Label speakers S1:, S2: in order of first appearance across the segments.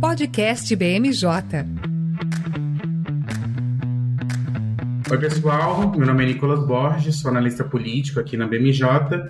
S1: Podcast BMJ.
S2: Oi, pessoal. Meu nome é Nicolas Borges, sou analista político aqui na BMJ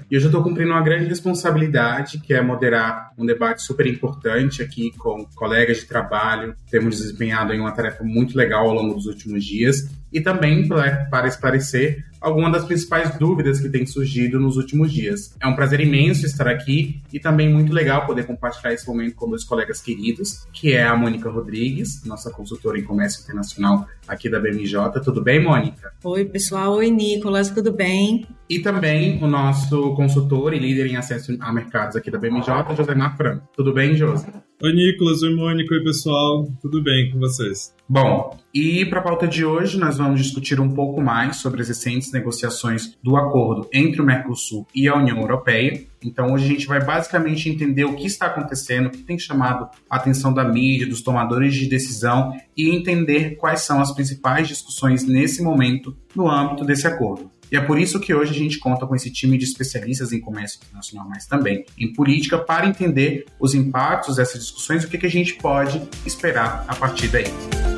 S2: e hoje eu estou cumprindo uma grande responsabilidade, que é moderar um debate super importante aqui com colegas de trabalho. Temos desempenhado em uma tarefa muito legal ao longo dos últimos dias e também para esclarecer algumas das principais dúvidas que têm surgido nos últimos dias. É um prazer imenso estar aqui e também muito legal poder compartilhar esse momento com meus colegas queridos, que é a Mônica Rodrigues, nossa consultora em comércio internacional aqui da BMJ. Tudo bem, Mônica?
S3: Oi, pessoal. Oi, Nicolas. Tudo bem?
S2: E também o nosso consultor e líder em acesso a mercados aqui da BMJ, José Franco. Tudo bem, José?
S4: Oi, Nicolas. Oi, Mônica. Oi, pessoal. Tudo bem com vocês?
S2: Bom, e para a pauta de hoje, nós vamos discutir um pouco mais sobre as recentes negociações do acordo entre o Mercosul e a União Europeia. Então, hoje a gente vai basicamente entender o que está acontecendo, o que tem chamado a atenção da mídia, dos tomadores de decisão e entender quais são as principais discussões nesse momento no âmbito desse acordo. E é por isso que hoje a gente conta com esse time de especialistas em comércio internacional, mas também em política, para entender os impactos dessas discussões e o que, que a gente pode esperar a partir daí.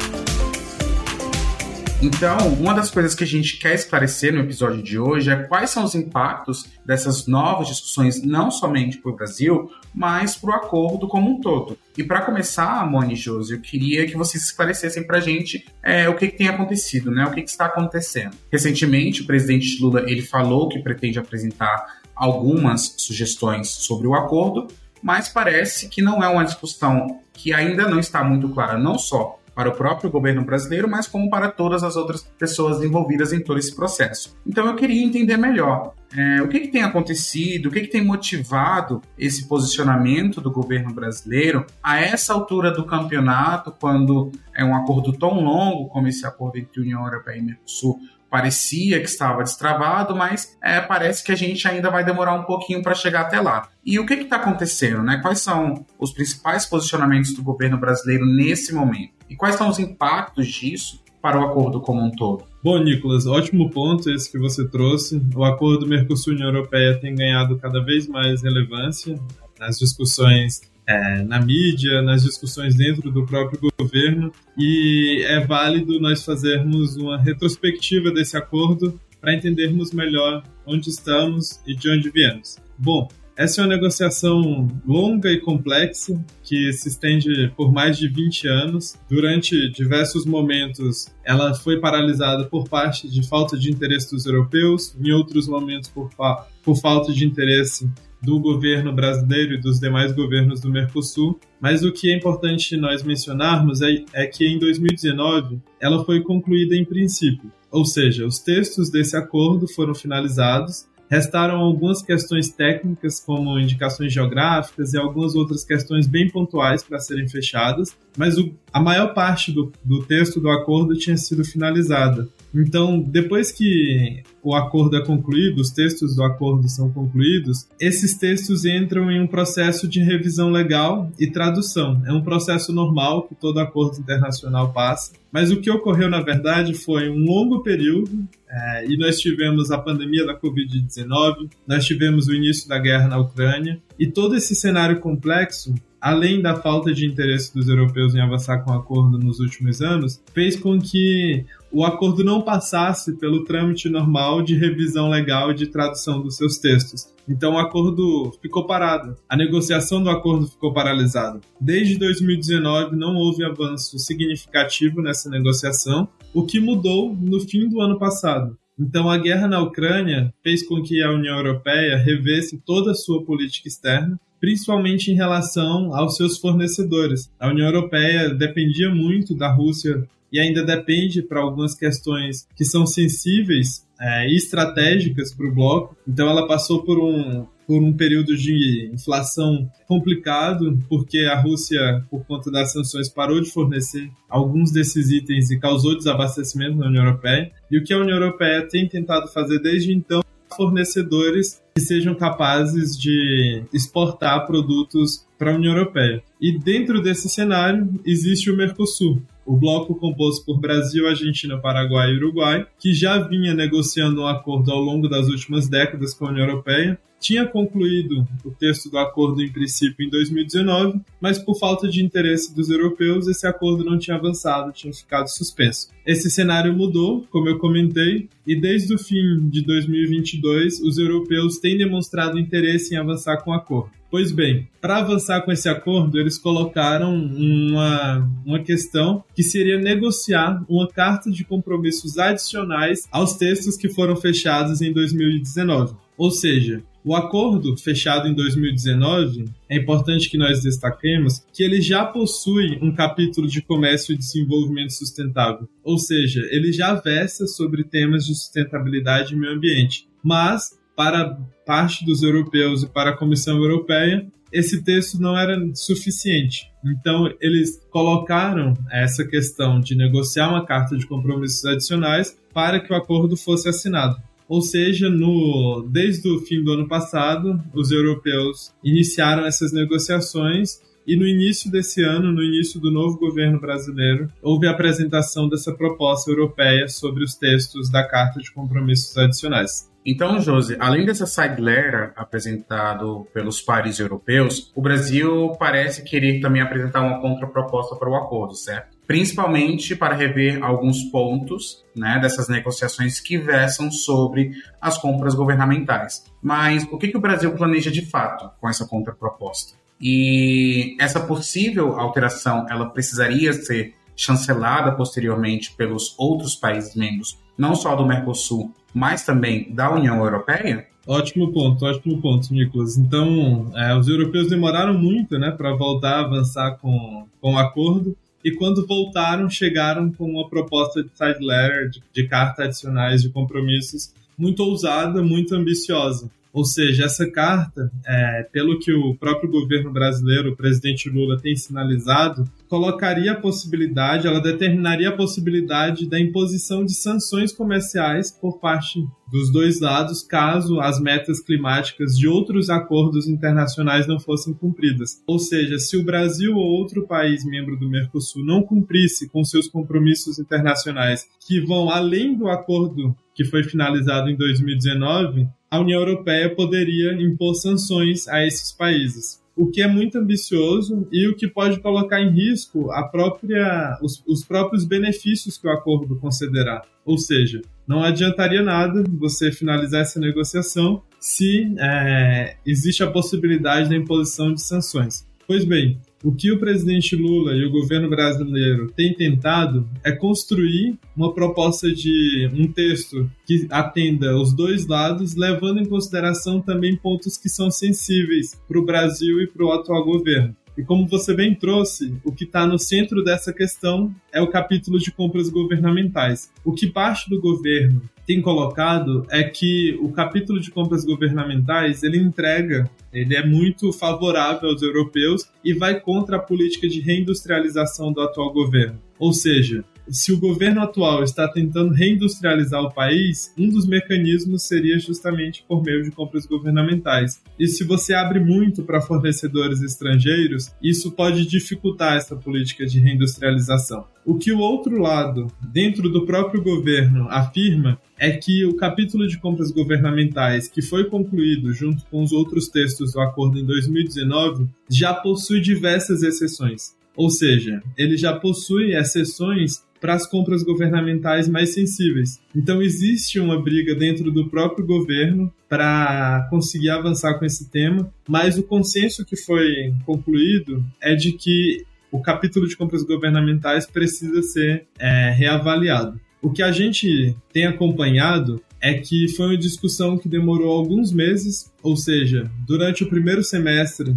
S2: Então, uma das coisas que a gente quer esclarecer no episódio de hoje é quais são os impactos dessas novas discussões, não somente para o Brasil, mas para o acordo como um todo. E para começar, Moni e Josi, eu queria que vocês esclarecessem para a gente é, o que, que, tem acontecido, né? o que, que está acontecendo. Recentemente, o presidente Lula ele falou que pretende apresentar algumas sugestões sobre o acordo, mas parece que não é uma discussão que ainda não está muito clara, não só para o próprio governo brasileiro, mas como para todas as outras pessoas envolvidas em todo esse processo. Então eu queria entender melhor é, o que, que, tem acontecido, o que, que, tem motivado esse posicionamento do governo brasileiro a essa altura do campeonato, quando é um acordo tão longo como esse acordo entre União Europeia e Mercosul parecia que estava destravado, mas é, parece que a gente ainda vai demorar um pouquinho para chegar até lá. E o que está acontecendo? Né? Quais são os principais posicionamentos do governo brasileiro nesse momento? E quais são os impactos disso para o acordo como um todo?
S4: Bom, Nicolas, ótimo ponto esse que você trouxe. O acordo Mercosul-União Europeia tem ganhado cada vez mais relevância nas discussões é, na mídia, nas discussões dentro do próprio governo, e é válido nós fazermos uma retrospectiva desse acordo para entendermos melhor onde estamos e de onde viemos. Bom, essa é uma negociação longa e complexa que se estende por mais de 20 anos. Durante diversos momentos, ela foi paralisada por parte de falta de interesse dos europeus, em outros momentos, por, fa por falta de interesse do governo brasileiro e dos demais governos do Mercosul. Mas o que é importante nós mencionarmos é, é que em 2019 ela foi concluída em princípio, ou seja, os textos desse acordo foram finalizados Restaram algumas questões técnicas, como indicações geográficas e algumas outras questões bem pontuais para serem fechadas, mas o, a maior parte do, do texto do acordo tinha sido finalizada. Então, depois que o acordo é concluído, os textos do acordo são concluídos, esses textos entram em um processo de revisão legal e tradução. É um processo normal que todo acordo internacional passa. Mas o que ocorreu, na verdade, foi um longo período, é, e nós tivemos a pandemia da Covid-19, nós tivemos o início da guerra na Ucrânia, e todo esse cenário complexo além da falta de interesse dos europeus em avançar com o acordo nos últimos anos, fez com que o acordo não passasse pelo trâmite normal de revisão legal e de tradução dos seus textos. Então o acordo ficou parado. A negociação do acordo ficou paralisada. Desde 2019 não houve avanço significativo nessa negociação, o que mudou no fim do ano passado. Então, a guerra na Ucrânia fez com que a União Europeia revesse toda a sua política externa, principalmente em relação aos seus fornecedores. A União Europeia dependia muito da Rússia e ainda depende para algumas questões que são sensíveis é, e estratégicas para o bloco. Então, ela passou por um, por um período de inflação complicado, porque a Rússia, por conta das sanções, parou de fornecer alguns desses itens e causou desabastecimento na União Europeia. E o que a União Europeia tem tentado fazer desde então fornecedores que sejam capazes de exportar produtos para a União Europeia. E dentro desse cenário existe o Mercosul, o bloco composto por Brasil, Argentina, Paraguai e Uruguai, que já vinha negociando um acordo ao longo das últimas décadas com a União Europeia tinha concluído o texto do acordo em princípio em 2019, mas por falta de interesse dos europeus, esse acordo não tinha avançado, tinha ficado suspenso. Esse cenário mudou, como eu comentei, e desde o fim de 2022, os europeus têm demonstrado interesse em avançar com o acordo. Pois bem, para avançar com esse acordo, eles colocaram uma, uma questão que seria negociar uma carta de compromissos adicionais aos textos que foram fechados em 2019. Ou seja, o acordo fechado em 2019, é importante que nós destaquemos que ele já possui um capítulo de comércio e desenvolvimento sustentável, ou seja, ele já versa sobre temas de sustentabilidade e meio ambiente. Mas, para parte dos europeus e para a Comissão Europeia, esse texto não era suficiente. Então, eles colocaram essa questão de negociar uma carta de compromissos adicionais para que o acordo fosse assinado. Ou seja, no, desde o fim do ano passado, os europeus iniciaram essas negociações e no início desse ano, no início do novo governo brasileiro, houve a apresentação dessa proposta europeia sobre os textos da Carta de Compromissos Adicionais.
S2: Então, Josi, além dessa side letter apresentado pelos pares europeus, o Brasil parece querer também apresentar uma contraproposta para o acordo, certo? Principalmente para rever alguns pontos né, dessas negociações que versam sobre as compras governamentais. Mas o que, que o Brasil planeja de fato com essa contraproposta? E essa possível alteração, ela precisaria ser chancelada posteriormente pelos outros países membros, não só do Mercosul, mas também da União Europeia?
S4: Ótimo ponto, ótimo ponto, Nicolas. Então, é, os europeus demoraram muito né, para voltar a avançar com, com o acordo, e quando voltaram, chegaram com uma proposta de side letter, de, de adicionais de compromissos, muito ousada, muito ambiciosa. Ou seja, essa carta, é, pelo que o próprio governo brasileiro, o presidente Lula, tem sinalizado, colocaria a possibilidade, ela determinaria a possibilidade da imposição de sanções comerciais por parte dos dois lados caso as metas climáticas de outros acordos internacionais não fossem cumpridas. Ou seja, se o Brasil ou outro país membro do Mercosul não cumprisse com seus compromissos internacionais que vão além do acordo que foi finalizado em 2019, a União Europeia poderia impor sanções a esses países. O que é muito ambicioso e o que pode colocar em risco a própria, os, os próprios benefícios que o acordo concederá. Ou seja, não adiantaria nada você finalizar essa negociação se é, existe a possibilidade da imposição de sanções. Pois bem, o que o presidente Lula e o governo brasileiro têm tentado é construir uma proposta de um texto que atenda os dois lados, levando em consideração também pontos que são sensíveis para o Brasil e para o atual governo. E como você bem trouxe, o que está no centro dessa questão é o capítulo de compras governamentais. O que parte do governo tem colocado é que o capítulo de compras governamentais ele entrega, ele é muito favorável aos europeus e vai contra a política de reindustrialização do atual governo. Ou seja, se o governo atual está tentando reindustrializar o país, um dos mecanismos seria justamente por meio de compras governamentais. E se você abre muito para fornecedores estrangeiros, isso pode dificultar essa política de reindustrialização. O que o outro lado, dentro do próprio governo, afirma é que o capítulo de compras governamentais, que foi concluído junto com os outros textos do acordo em 2019, já possui diversas exceções. Ou seja, ele já possui exceções para as compras governamentais mais sensíveis. Então existe uma briga dentro do próprio governo para conseguir avançar com esse tema, mas o consenso que foi concluído é de que o capítulo de compras governamentais precisa ser é, reavaliado. O que a gente tem acompanhado é que foi uma discussão que demorou alguns meses, ou seja, durante o primeiro semestre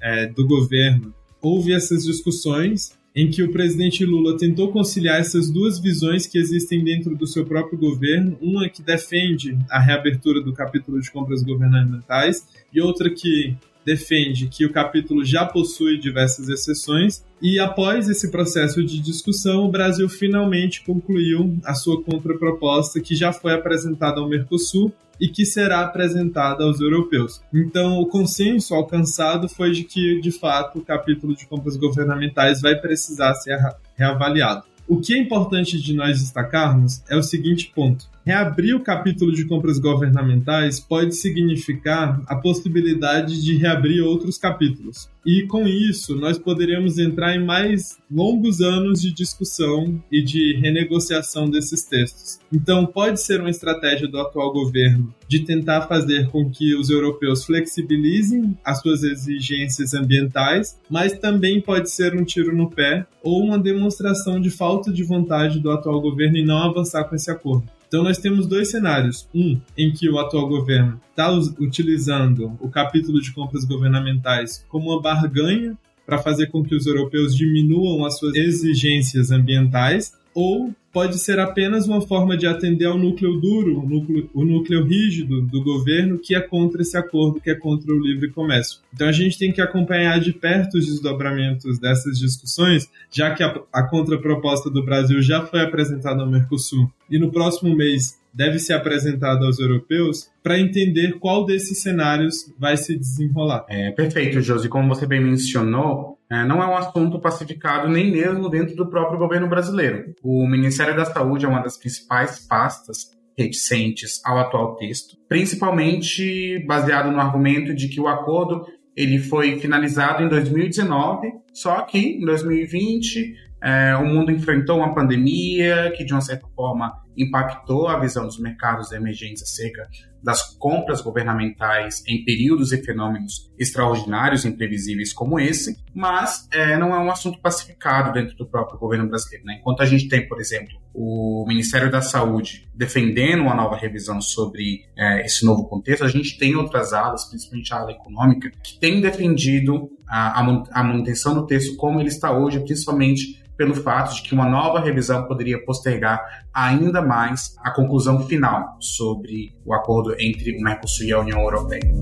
S4: é, do governo, houve essas discussões em que o presidente Lula tentou conciliar essas duas visões que existem dentro do seu próprio governo, uma que defende a reabertura do capítulo de compras governamentais e outra que defende que o capítulo já possui diversas exceções e após esse processo de discussão, o Brasil finalmente concluiu a sua contraproposta que já foi apresentada ao Mercosul e que será apresentada aos europeus. Então, o consenso alcançado foi de que, de fato, o capítulo de compras governamentais vai precisar ser reavaliado. O que é importante de nós destacarmos é o seguinte ponto: Reabrir o capítulo de compras governamentais pode significar a possibilidade de reabrir outros capítulos. E com isso, nós poderíamos entrar em mais longos anos de discussão e de renegociação desses textos. Então, pode ser uma estratégia do atual governo de tentar fazer com que os europeus flexibilizem as suas exigências ambientais, mas também pode ser um tiro no pé ou uma demonstração de falta de vontade do atual governo em não avançar com esse acordo. Então nós temos dois cenários. Um, em que o atual governo está utilizando o capítulo de compras governamentais como uma barganha para fazer com que os europeus diminuam as suas exigências ambientais, ou pode ser apenas uma forma de atender ao núcleo duro, o núcleo, o núcleo rígido do governo que é contra esse acordo, que é contra o livre comércio. Então a gente tem que acompanhar de perto os desdobramentos dessas discussões, já que a, a contraproposta do Brasil já foi apresentada ao Mercosul e no próximo mês deve ser apresentada aos europeus para entender qual desses cenários vai se desenrolar.
S2: É, perfeito, Josi. Como você bem mencionou, é, não é um assunto pacificado nem mesmo dentro do próprio governo brasileiro. O Ministério da Saúde é uma das principais pastas reticentes ao atual texto, principalmente baseado no argumento de que o acordo ele foi finalizado em 2019, só que em 2020 é, o mundo enfrentou uma pandemia que, de uma certa forma, impactou a visão dos mercados emergentes acerca das compras governamentais em períodos e fenômenos extraordinários e imprevisíveis como esse, mas é, não é um assunto pacificado dentro do próprio governo brasileiro. Né? Enquanto a gente tem, por exemplo, o Ministério da Saúde defendendo uma nova revisão sobre é, esse novo contexto, a gente tem outras alas, principalmente a ala econômica, que tem defendido a, a manutenção do texto como ele está hoje, principalmente pelo fato de que uma nova revisão poderia postergar ainda mais a conclusão final sobre o acordo entre o Mercosul e a União Europeia.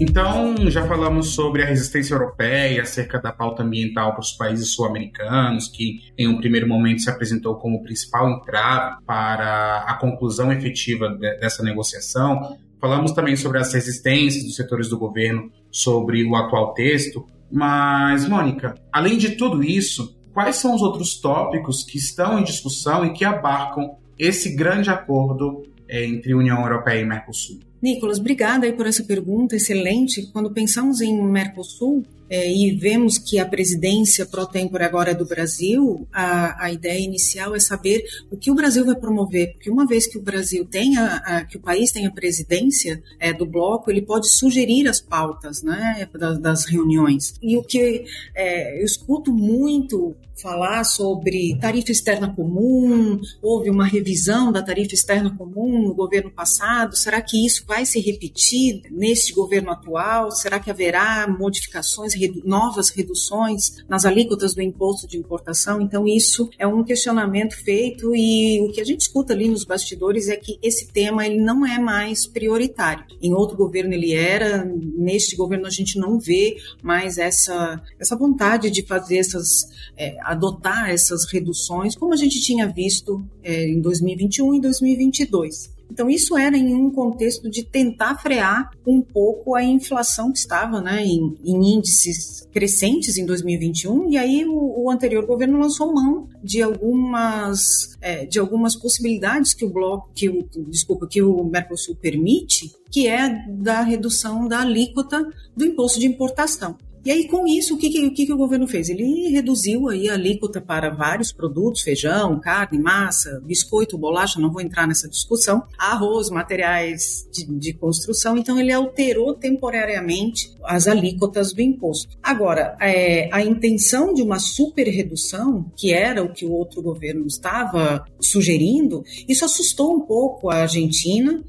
S2: Então, já falamos sobre a resistência europeia acerca da pauta ambiental para os países sul-americanos, que em um primeiro momento se apresentou como principal entrave para a conclusão efetiva de, dessa negociação. Falamos também sobre as resistências dos setores do governo sobre o atual texto, mas, Mônica, além de tudo isso, quais são os outros tópicos que estão em discussão e que abarcam esse grande acordo é, entre União Europeia e Mercosul?
S3: Nicolas, obrigada aí por essa pergunta excelente. Quando pensamos em Mercosul, é, e vemos que a presidência pro tempore agora é do Brasil, a, a ideia inicial é saber o que o Brasil vai promover, porque uma vez que o Brasil tenha, a, que o país tenha presidência é, do bloco, ele pode sugerir as pautas né, das, das reuniões. E o que é, eu escuto muito falar sobre tarifa externa comum, houve uma revisão da tarifa externa comum no governo passado, será que isso vai se repetir neste governo atual? Será que haverá modificações novas reduções nas alíquotas do imposto de importação. Então, isso é um questionamento feito e o que a gente escuta ali nos bastidores é que esse tema ele não é mais prioritário. Em outro governo ele era, neste governo a gente não vê mais essa, essa vontade de fazer essas, é, adotar essas reduções, como a gente tinha visto é, em 2021 e 2022. Então, isso era em um contexto de tentar frear um pouco a inflação que estava né, em, em índices crescentes em 2021, e aí o, o, anterior governo lançou mão de algumas, é, de algumas possibilidades que o bloco, que o, desculpa, que o Mercosul permite, que é da redução da alíquota do imposto de importação. E aí, com isso, o que, que, o, que, que o governo fez? Ele reduziu aí a alíquota para vários produtos, feijão, carne, massa, biscoito, bolacha, não vou entrar nessa discussão, arroz, materiais de, de construção. Então, ele alterou temporariamente as alíquotas do imposto. Agora, é, a intenção de uma super redução, que era o que o outro governo estava sugerindo, isso assustou um pouco a Argentina.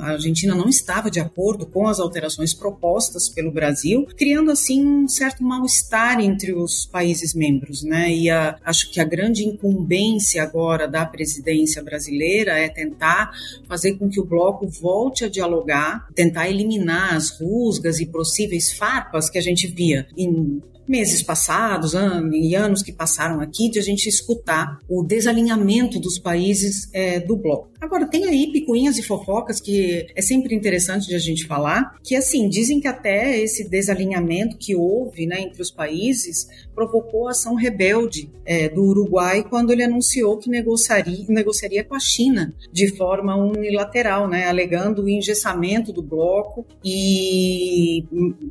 S3: A Argentina não estava de acordo com as alterações propostas pelo Brasil, criando assim um certo mal-estar entre os países membros, né? E a, acho que a grande incumbência agora da presidência brasileira é tentar fazer com que o bloco volte a dialogar, tentar eliminar as rusgas e possíveis farpas que a gente via em meses passados anos, e anos que passaram aqui de a gente escutar o desalinhamento dos países é, do bloco. Agora, tem aí picuinhas e fofocas que é sempre interessante de a gente falar, que assim, dizem que até esse desalinhamento que houve né, entre os países provocou a ação rebelde é, do Uruguai quando ele anunciou que negociaria, negociaria com a China de forma unilateral, né, alegando o engessamento do bloco e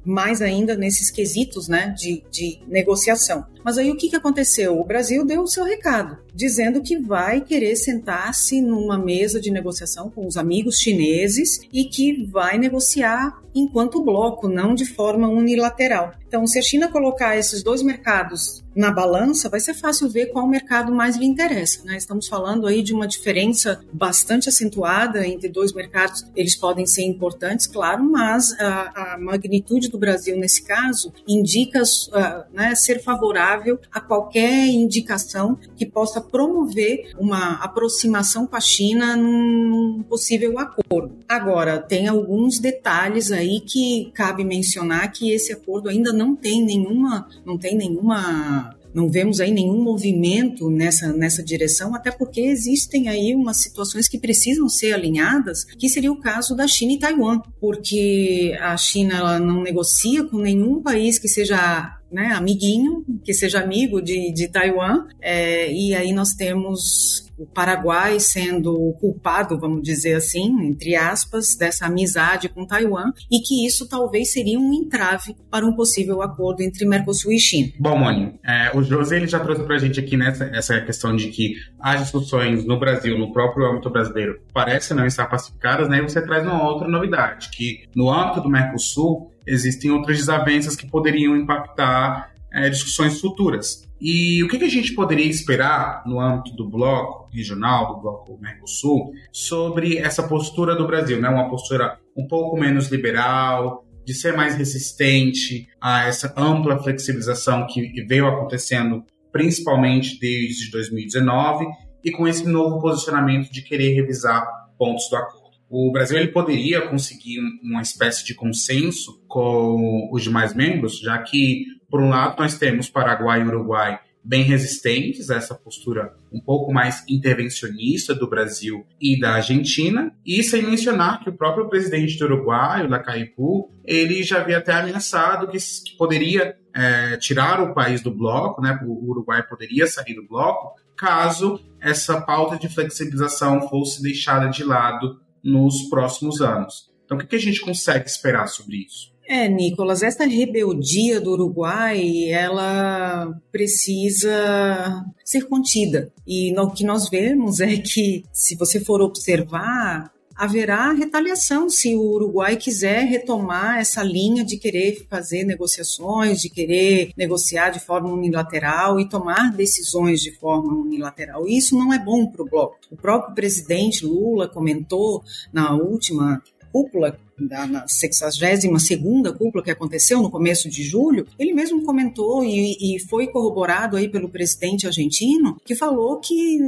S3: mais ainda nesses quesitos né, de, de negociação. Mas aí o que, que aconteceu? O Brasil deu o seu recado, dizendo que vai querer sentar-se numa mesa de negociação com os amigos chineses e que vai negociar enquanto bloco, não de forma unilateral. Então, se a China colocar esses dois mercados na balança, vai ser fácil ver qual mercado mais lhe interessa. Né? Estamos falando aí de uma diferença bastante acentuada entre dois mercados. Eles podem ser importantes, claro, mas a, a magnitude do Brasil nesse caso indica uh, né, ser favorável a qualquer indicação que possa promover uma aproximação com a China num possível acordo. Agora, tem alguns detalhes aí que cabe mencionar que esse acordo ainda não tem nenhuma, não tem nenhuma não vemos aí nenhum movimento nessa, nessa direção, até porque existem aí umas situações que precisam ser alinhadas, que seria o caso da China e Taiwan, porque a China não negocia com nenhum país que seja né, amiguinho, que seja amigo de, de Taiwan, é, e aí nós temos o Paraguai sendo o culpado, vamos dizer assim, entre aspas, dessa amizade com Taiwan e que isso talvez seria um entrave para um possível acordo entre Mercosul e China.
S2: Bom, Moni, é, o José ele já trouxe para a gente aqui nessa essa questão de que as discussões no Brasil, no próprio âmbito brasileiro, parecem não estar pacificadas, né? E você traz uma outra novidade, que no âmbito do Mercosul existem outras desavenças que poderiam impactar é, discussões futuras. E o que, que, a gente poderia esperar no âmbito do bloco regional, do bloco Mercosul, sobre essa postura do Brasil? Né? Uma postura um pouco menos liberal, de ser mais resistente a essa ampla flexibilização que veio acontecendo principalmente desde 2019 e com esse novo posicionamento de querer revisar pontos do acordo. O Brasil ele poderia conseguir uma espécie de consenso com os demais membros, já que por um lado, nós temos Paraguai e Uruguai bem resistentes a essa postura um pouco mais intervencionista do Brasil e da Argentina, e sem mencionar que o próprio presidente do Uruguai, o Lacaipu, ele já havia até ameaçado que, poderia é, tirar o país do bloco, né, o Uruguai poderia sair do bloco, caso essa pauta de flexibilização fosse deixada de lado nos próximos anos. Então, o que a gente consegue esperar sobre isso?
S3: É, Nicolas, essa rebeldia do Uruguai, ela precisa ser contida. E o que nós vemos é que, se você for observar, haverá retaliação se o Uruguai quiser retomar essa linha de querer fazer negociações, de querer negociar de forma unilateral e tomar decisões de forma unilateral. Isso não é bom para o bloco. O próprio presidente Lula comentou na última cúpula da, na 62ª cúpula que aconteceu no começo de julho, ele mesmo comentou e, e, foi corroborado aí pelo presidente argentino, que falou que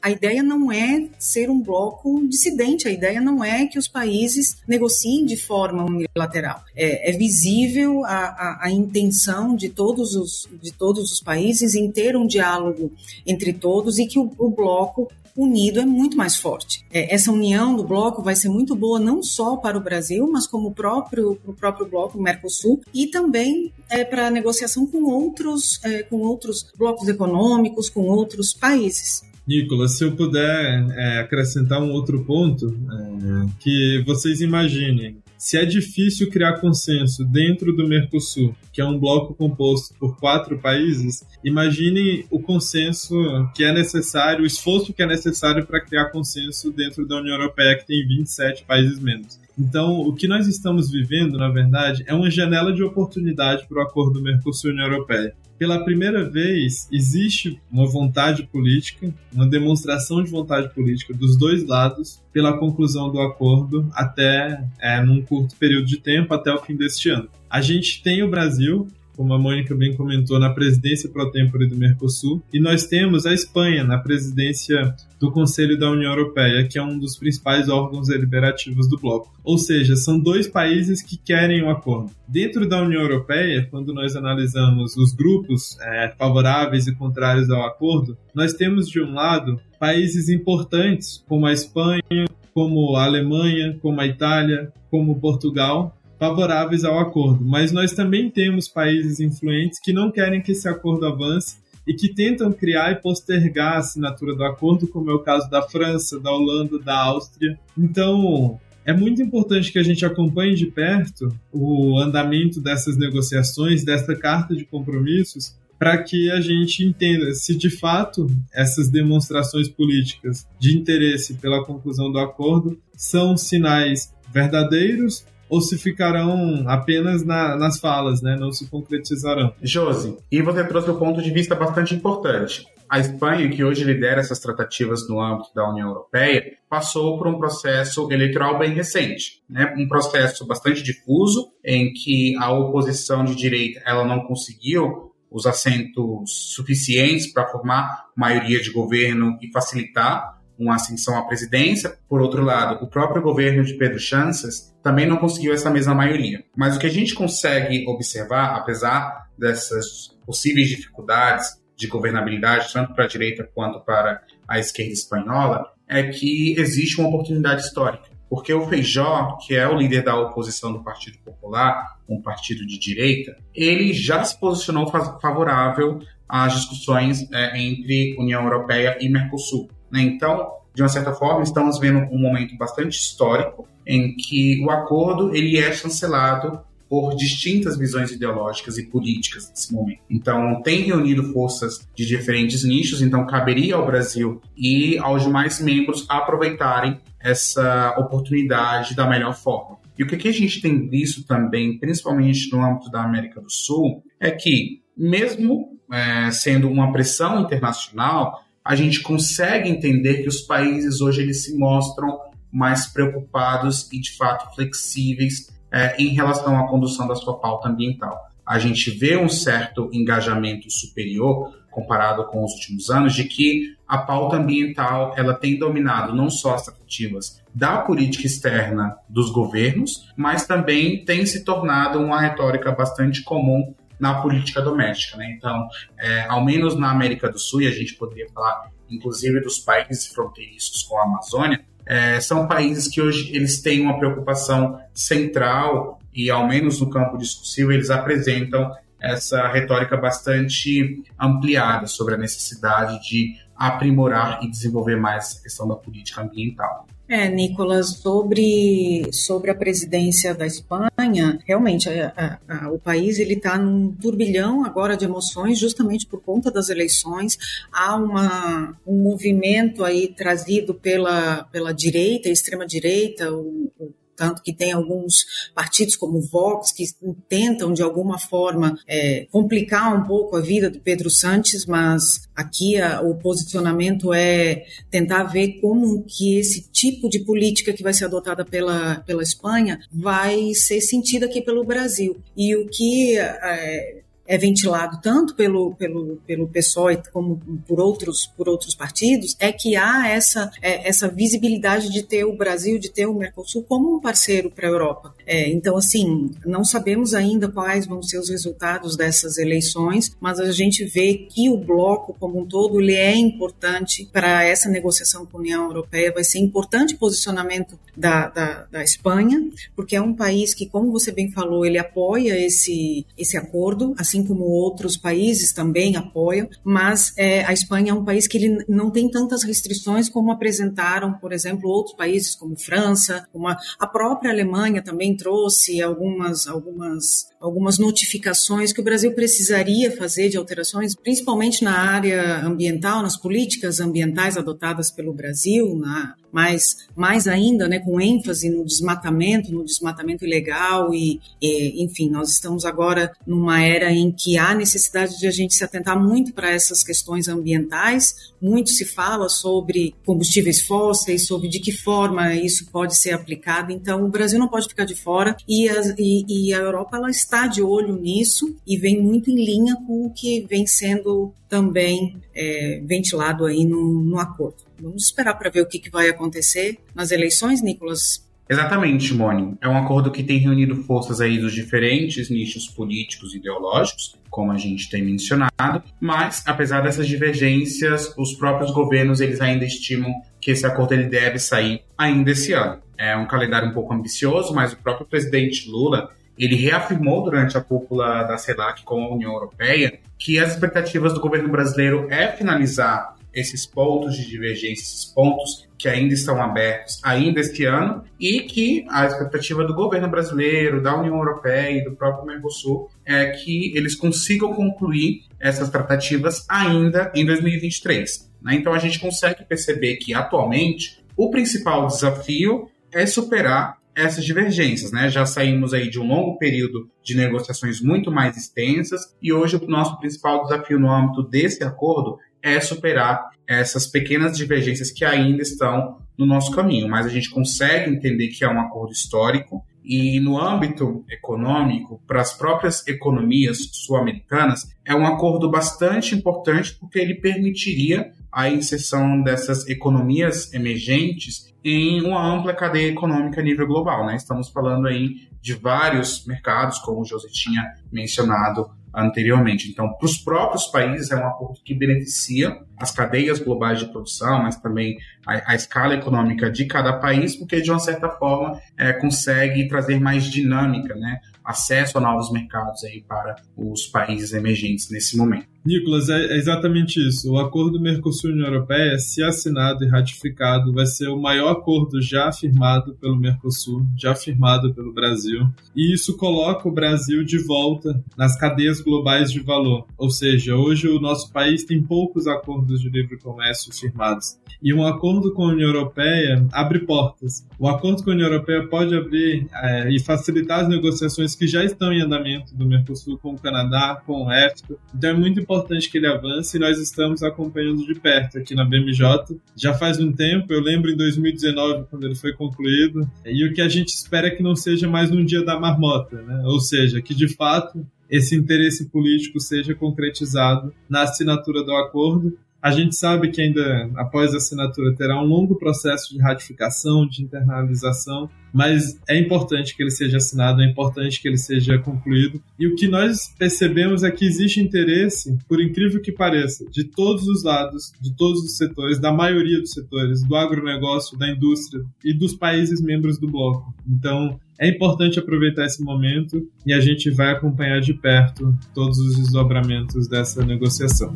S3: a ideia não é ser um bloco dissidente, a ideia não é que os países negociem de forma unilateral. É, é visível a, a, a, intenção de todos, os, de todos os países em ter um diálogo entre todos e que o, o bloco unido é muito mais forte. É, essa união do bloco vai ser muito boa não só para o Brasil, mas como o próprio, o próprio bloco Mercosul e também é, para a negociação com outros, é, com outros blocos econômicos, com outros países.
S4: Nicolas, se eu puder é, acrescentar um outro ponto, é, que vocês imaginem se é difícil criar consenso dentro do Mercosul, que é um bloco composto por quatro países, imagine o consenso que é necessário, o esforço que é necessário para criar consenso dentro da União Europeia, que tem 27 países membros. Então, o que nós estamos vivendo, na verdade, é uma janela de oportunidade para o acordo Mercosul-União Europeia pela primeira vez, existe uma vontade política, uma demonstração de vontade política dos dois lados pela conclusão do acordo até é, num curto período de tempo, até o fim deste ano. A gente tem o Brasil como a Mônica bem comentou, na presidência pro tempore do Mercosul, e nós temos a Espanha na presidência do Conselho da União Europeia, que é um dos principais órgãos deliberativos do bloco. Ou seja, são dois países que querem o um acordo. Dentro da União Europeia, quando nós analisamos os grupos é, favoráveis e contrários ao acordo, nós temos de um lado países importantes como a Espanha, como a Alemanha, como a Itália, como Portugal, favoráveis ao acordo, mas nós também temos países influentes que não querem que esse acordo avance e que tentam criar e postergar a assinatura do acordo, como é o caso da França, da Holanda, da Áustria. Então, é muito importante que a gente acompanhe de perto o andamento dessas negociações, desta carta de compromissos, para que a gente entenda se de fato essas demonstrações políticas de interesse pela conclusão do acordo são sinais verdadeiros ou se ficarão apenas na, nas falas, né? não se concretizarão.
S2: Josi, e você trouxe um ponto de vista bastante importante. A Espanha, que hoje lidera essas tratativas no âmbito da União Europeia, passou por um processo eleitoral bem recente, né? um processo bastante difuso, em que a oposição de direita ela não conseguiu os assentos suficientes para formar maioria de governo e facilitar uma ascensão à presidência. Por outro lado, o próprio governo de Pedro Chances também não conseguiu essa mesma maioria. Mas o que a gente consegue observar, apesar dessas possíveis dificuldades de governabilidade, tanto para a direita quanto para a esquerda espanhola, é que existe uma oportunidade histórica. Porque o Feijó, que é o líder da oposição do Partido Popular, um partido de direita, ele já se posicionou favorável às discussões é, entre União Europeia e Mercosul. Né? Então, de uma certa forma, estamos vendo um momento bastante histórico em que o acordo ele é chancelado por distintas visões ideológicas e políticas nesse momento. Então, tem reunido forças de diferentes nichos, então caberia ao Brasil e aos demais membros aproveitarem essa oportunidade da melhor forma. E o que a gente tem visto também, principalmente no âmbito da América do Sul, é que, mesmo é, sendo uma pressão internacional, a gente consegue entender que os países hoje eles se mostram mais preocupados e de fato flexíveis é, em relação à condução da sua pauta ambiental. A gente vê um certo engajamento superior comparado com os últimos anos de que a pauta ambiental ela tem dominado não só as tratativas da política externa dos governos, mas também tem se tornado uma retórica bastante comum na política doméstica. Né? Então, é, ao menos na América do Sul, e a gente poderia falar inclusive dos países fronteiriços com a Amazônia, é, são países que hoje eles têm uma preocupação central e, ao menos no campo discursivo, eles apresentam essa retórica bastante ampliada sobre a necessidade de aprimorar e desenvolver mais essa questão da política ambiental.
S3: É, Nicolas, sobre, sobre a presidência da Espanha, realmente a, a, a, o país ele está num turbilhão agora de emoções, justamente por conta das eleições. Há uma, um movimento aí trazido pela, pela direita, extrema direita, o, o tanto que tem alguns partidos como o Vox que tentam de alguma forma é, complicar um pouco a vida do Pedro Sanches, mas aqui a, o posicionamento é tentar ver como que esse tipo de política que vai ser adotada pela, pela Espanha vai ser sentida aqui pelo Brasil. E o que é, é ventilado tanto pelo, pelo, pelo PSOE como por outros, por outros partidos, é que há essa, é, essa visibilidade de ter o Brasil, de ter o Mercosul como um parceiro para a Europa. É, então, assim, não sabemos ainda quais vão ser os resultados dessas eleições, mas a gente vê que o bloco como um todo ele é importante para essa negociação com a União Europeia, vai ser importante posicionamento da, da, da Espanha, porque é um país que, como você bem falou, ele apoia esse, esse acordo, assim assim como outros países também apoiam, mas é, a Espanha é um país que ele não tem tantas restrições como apresentaram, por exemplo, outros países como França, como a, a própria Alemanha também trouxe algumas, algumas, algumas notificações que o Brasil precisaria fazer de alterações, principalmente na área ambiental, nas políticas ambientais adotadas pelo Brasil, na, mais, mais ainda, né, com ênfase no desmatamento, no desmatamento ilegal e, e enfim, nós estamos agora numa era em em que há necessidade de a gente se atentar muito para essas questões ambientais. Muito se fala sobre combustíveis fósseis, sobre de que forma isso pode ser aplicado. Então, o Brasil não pode ficar de fora e a, e, e a Europa ela está de olho nisso e vem muito em linha com o que vem sendo também é, ventilado aí no, no acordo. Vamos esperar para ver o que, que vai acontecer nas eleições, Nicolas.
S2: Exatamente, Moni. É um acordo que tem reunido forças aí dos diferentes nichos políticos e ideológicos, como a gente tem mencionado, mas apesar dessas divergências, os próprios governos eles ainda estimam que esse acordo ele deve sair ainda esse ano. É um calendário um pouco ambicioso, mas o próprio presidente Lula ele reafirmou durante a cúpula da CELAC com a União Europeia que as expectativas do governo brasileiro é finalizar esses pontos de divergência, esses pontos que ainda estão abertos ainda este ano e que a expectativa do governo brasileiro, da União Europeia e do próprio Mercosul é que eles consigam concluir essas tratativas ainda em 2023. Né? Então a gente consegue perceber que atualmente o principal desafio é superar essas divergências, né? Já saímos aí de um longo período de negociações muito mais extensas e hoje o nosso principal desafio no âmbito desse acordo é superar essas pequenas divergências que ainda estão no nosso caminho, mas a gente consegue entender que é um acordo histórico e no âmbito econômico, para as próprias economias sul-americanas, é um acordo bastante importante porque ele permitiria a inserção dessas economias emergentes em uma ampla cadeia econômica a nível global. Né? Estamos falando aí de vários mercados, como o José tinha mencionado anteriormente. Então, para os próprios países, é um acordo que beneficia as cadeias globais de produção, mas também a, a escala econômica de cada país, porque, de uma certa forma, é, consegue trazer mais dinâmica, né? acesso a novos mercados aí para os países emergentes nesse momento.
S4: Nicolas, é, é exatamente isso. O acordo Mercosul-União Europeia, se assinado e ratificado, vai ser o maior acordo já firmado pelo Mercosul, já firmado pelo Brasil. E isso coloca o Brasil de volta nas cadeias globais de valor. Ou seja, hoje o nosso país tem poucos acordos de livre comércio firmados. E um acordo com a União Europeia abre portas. O acordo com a União Europeia pode abrir é, e facilitar as negociações que já estão em andamento do Mercosul com o Canadá, com o EFTA. Então é muito importante importante que ele avance e nós estamos acompanhando de perto aqui na BMJ. Já faz um tempo, eu lembro em 2019, quando ele foi concluído, e o que a gente espera é que não seja mais um dia da marmota, né? ou seja, que de fato esse interesse político seja concretizado na assinatura do acordo a gente sabe que ainda após a assinatura terá um longo processo de ratificação, de internalização, mas é importante que ele seja assinado, é importante que ele seja concluído. E o que nós percebemos é que existe interesse, por incrível que pareça, de todos os lados, de todos os setores, da maioria dos setores, do agronegócio, da indústria e dos países membros do bloco. Então, é importante aproveitar esse momento e a gente vai acompanhar de perto todos os desdobramentos dessa negociação.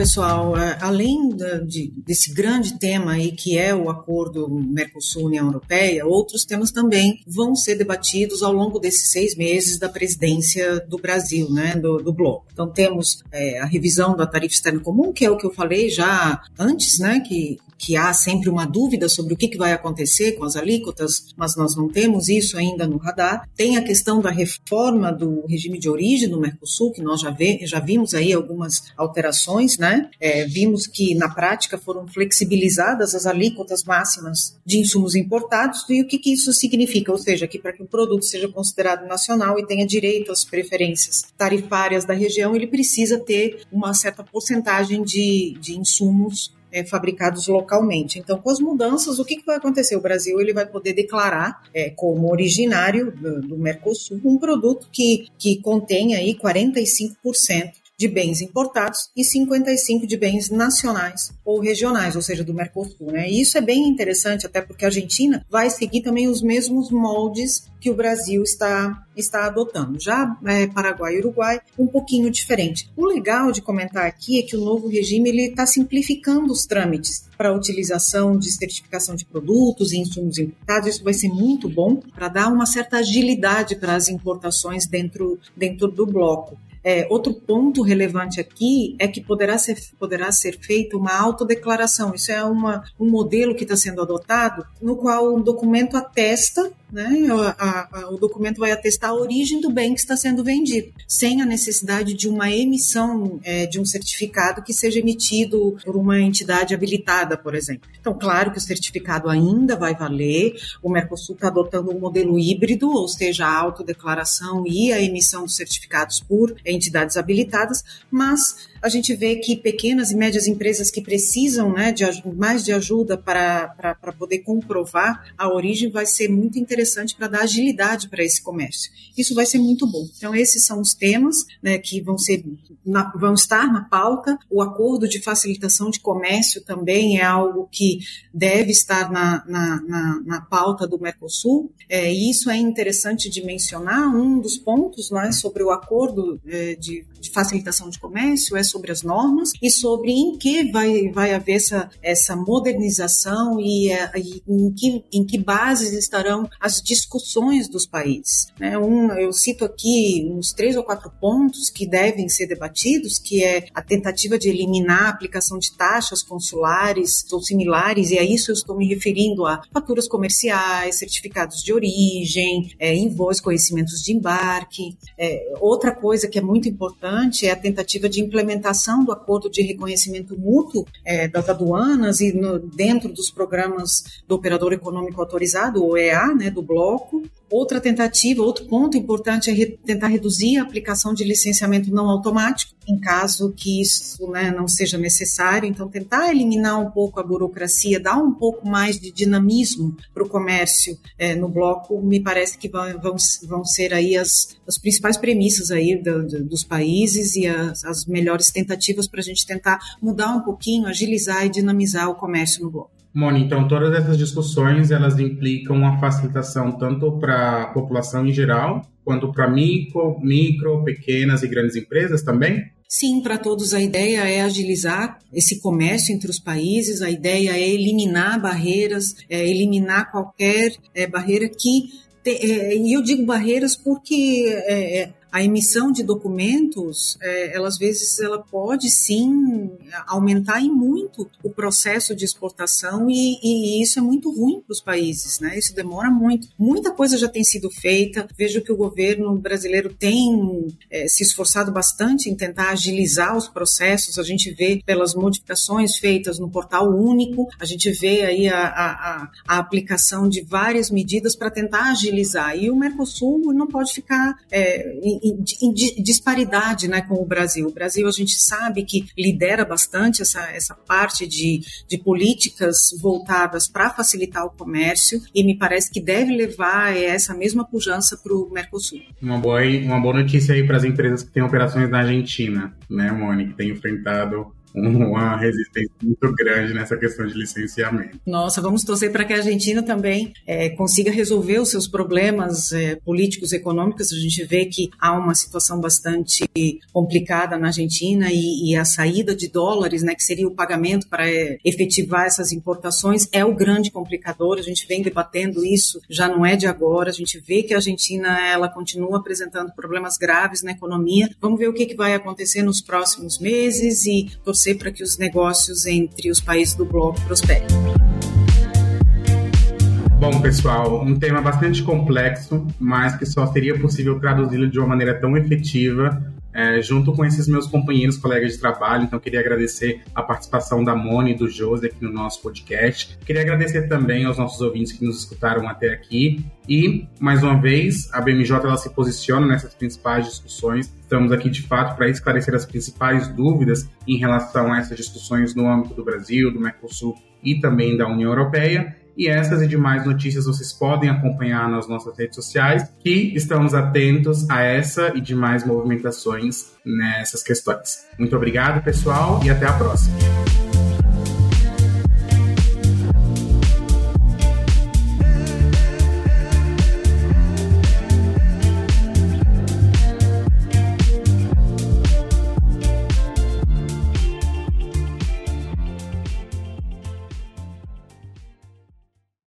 S3: Pessoal, é, além de, desse grande tema aí que é o acordo Mercosul-União Europeia, outros temas também vão ser debatidos ao longo desses seis meses da presidência do Brasil, né, do, do bloco. Então, temos é, a revisão da tarifa externa comum, que é o que eu falei já antes, né, que que há sempre uma dúvida sobre o que, vai acontecer com as alíquotas, mas nós não temos isso ainda no radar. Tem a questão da reforma do regime de origem do Mercosul, que nós já, vê, já vimos aí algumas alterações, né? É, vimos que na prática foram flexibilizadas as alíquotas máximas de insumos importados e o que, que isso significa, ou seja, que para que o produto seja considerado nacional e tenha direito às preferências tarifárias da região, ele precisa ter uma certa porcentagem de, de insumos é, fabricados localmente. Então, com as mudanças, o que, que vai acontecer? O Brasil ele vai poder declarar é, como originário do, do Mercosul um produto que, que contém aí 45% de bens importados e 55 de bens nacionais ou regionais, ou seja, do Mercosul. Né? E isso é bem interessante, até porque a Argentina vai seguir também os mesmos moldes que o Brasil está, está adotando. Já é, Paraguai e Uruguai, um pouquinho diferente. O legal de comentar aqui é que o novo regime está simplificando os trâmites para a utilização de certificação de produtos e insumos importados. Isso vai ser muito bom para dar uma certa agilidade para as importações dentro, dentro do bloco. É, outro ponto relevante aqui é que poderá ser, poderá ser feita uma autodeclaração. Isso é uma, um modelo que está sendo adotado, no qual o documento atesta né? A, a, o documento vai atestar a origem do bem que está sendo vendido, sem a necessidade de uma emissão é, de um certificado que seja emitido por uma entidade habilitada, por exemplo. Então, claro que o certificado ainda vai valer, o Mercosul está adotando um modelo híbrido, ou seja, a autodeclaração e a emissão dos certificados por entidades habilitadas, mas a gente vê que pequenas e médias empresas que precisam né, de mais de ajuda para, poder comprovar a origem vai ser muito interessante para dar agilidade para esse comércio. Isso vai ser muito bom. Então, esses são os temas né, que vão, ser, na, vão estar na pauta. O acordo de facilitação de comércio também é algo que deve estar na, na, na, na pauta do Mercosul. É, isso é interessante de mencionar. Um dos pontos né, sobre o acordo é, de, de facilitação de comércio é sobre as normas e sobre em que vai, vai haver essa, essa modernização e, é, e em, que, em que bases estarão as discussões dos países. Né? Um, eu cito aqui uns três ou quatro pontos que devem ser debatidos, que é a tentativa de eliminar a aplicação de taxas consulares ou similares, e a isso eu estou me referindo a faturas comerciais, certificados de origem, é, conhecimentos de embarque. É, outra coisa que é muito importante é a tentativa de implementar implementação do acordo de reconhecimento mútuo é, das aduanas e no, dentro dos programas do operador econômico autorizado, o EA, né, do bloco, Outra tentativa, outro ponto importante é re tentar reduzir a aplicação de licenciamento não automático, em caso que isso né, não seja necessário. Então, tentar eliminar um pouco a burocracia, dar um pouco mais de dinamismo para o comércio é, no bloco, me parece que vão, vão, vão ser aí as, as principais premissas aí do, do, dos países e as, as melhores tentativas para a gente tentar mudar um pouquinho, agilizar e dinamizar o comércio no bloco.
S2: Moni, então todas essas discussões elas implicam uma facilitação tanto para a população em geral, quanto para micro, micro, pequenas e grandes empresas também?
S3: Sim, para todos a ideia é agilizar esse comércio entre os países, a ideia é eliminar barreiras, é eliminar qualquer é, barreira que. É, e eu digo barreiras porque é, é a emissão de documentos, é, ela, às vezes, ela pode sim aumentar em muito o processo de exportação e, e isso é muito ruim para os países, né? Isso demora muito. Muita coisa já tem sido feita. Vejo que o governo brasileiro tem é, se esforçado bastante em tentar agilizar os processos. A gente vê pelas modificações feitas no portal único, a gente vê aí a, a, a aplicação de várias medidas para tentar agilizar. E o Mercosul não pode ficar é, em, em disparidade né, com o Brasil. O Brasil, a gente sabe que lidera bastante essa, essa parte de, de políticas voltadas para facilitar o comércio e me parece que deve levar essa mesma pujança para o Mercosul.
S2: Uma boa, uma boa notícia aí para as empresas que têm operações na Argentina, né, Mônica, que tem enfrentado uma resistência muito grande nessa questão de licenciamento.
S3: Nossa, vamos torcer para que a Argentina também é, consiga resolver os seus problemas é, políticos, econômicos. A gente vê que há uma situação bastante complicada na Argentina e, e a saída de dólares, né, que seria o pagamento para é, efetivar essas importações, é o grande complicador. A gente vem debatendo isso, já não é de agora. A gente vê que a Argentina ela continua apresentando problemas graves na economia. Vamos ver o que, que vai acontecer nos próximos meses e torcer para que os negócios entre os países do bloco prosperem.
S2: Bom, pessoal, um tema bastante complexo, mas que só seria possível traduzi-lo de uma maneira tão efetiva é, junto com esses meus companheiros, colegas de trabalho. Então, queria agradecer a participação da Moni e do José aqui no nosso podcast. Queria agradecer também aos nossos ouvintes que nos escutaram até aqui. E, mais uma vez, a BMJ ela se posiciona nessas principais discussões. Estamos aqui, de fato, para esclarecer as principais dúvidas em relação a essas discussões no âmbito do Brasil, do Mercosul e também da União Europeia. E essas e demais notícias vocês podem acompanhar nas nossas redes sociais, que estamos atentos a essa e demais movimentações nessas questões. Muito obrigado, pessoal, e até a próxima.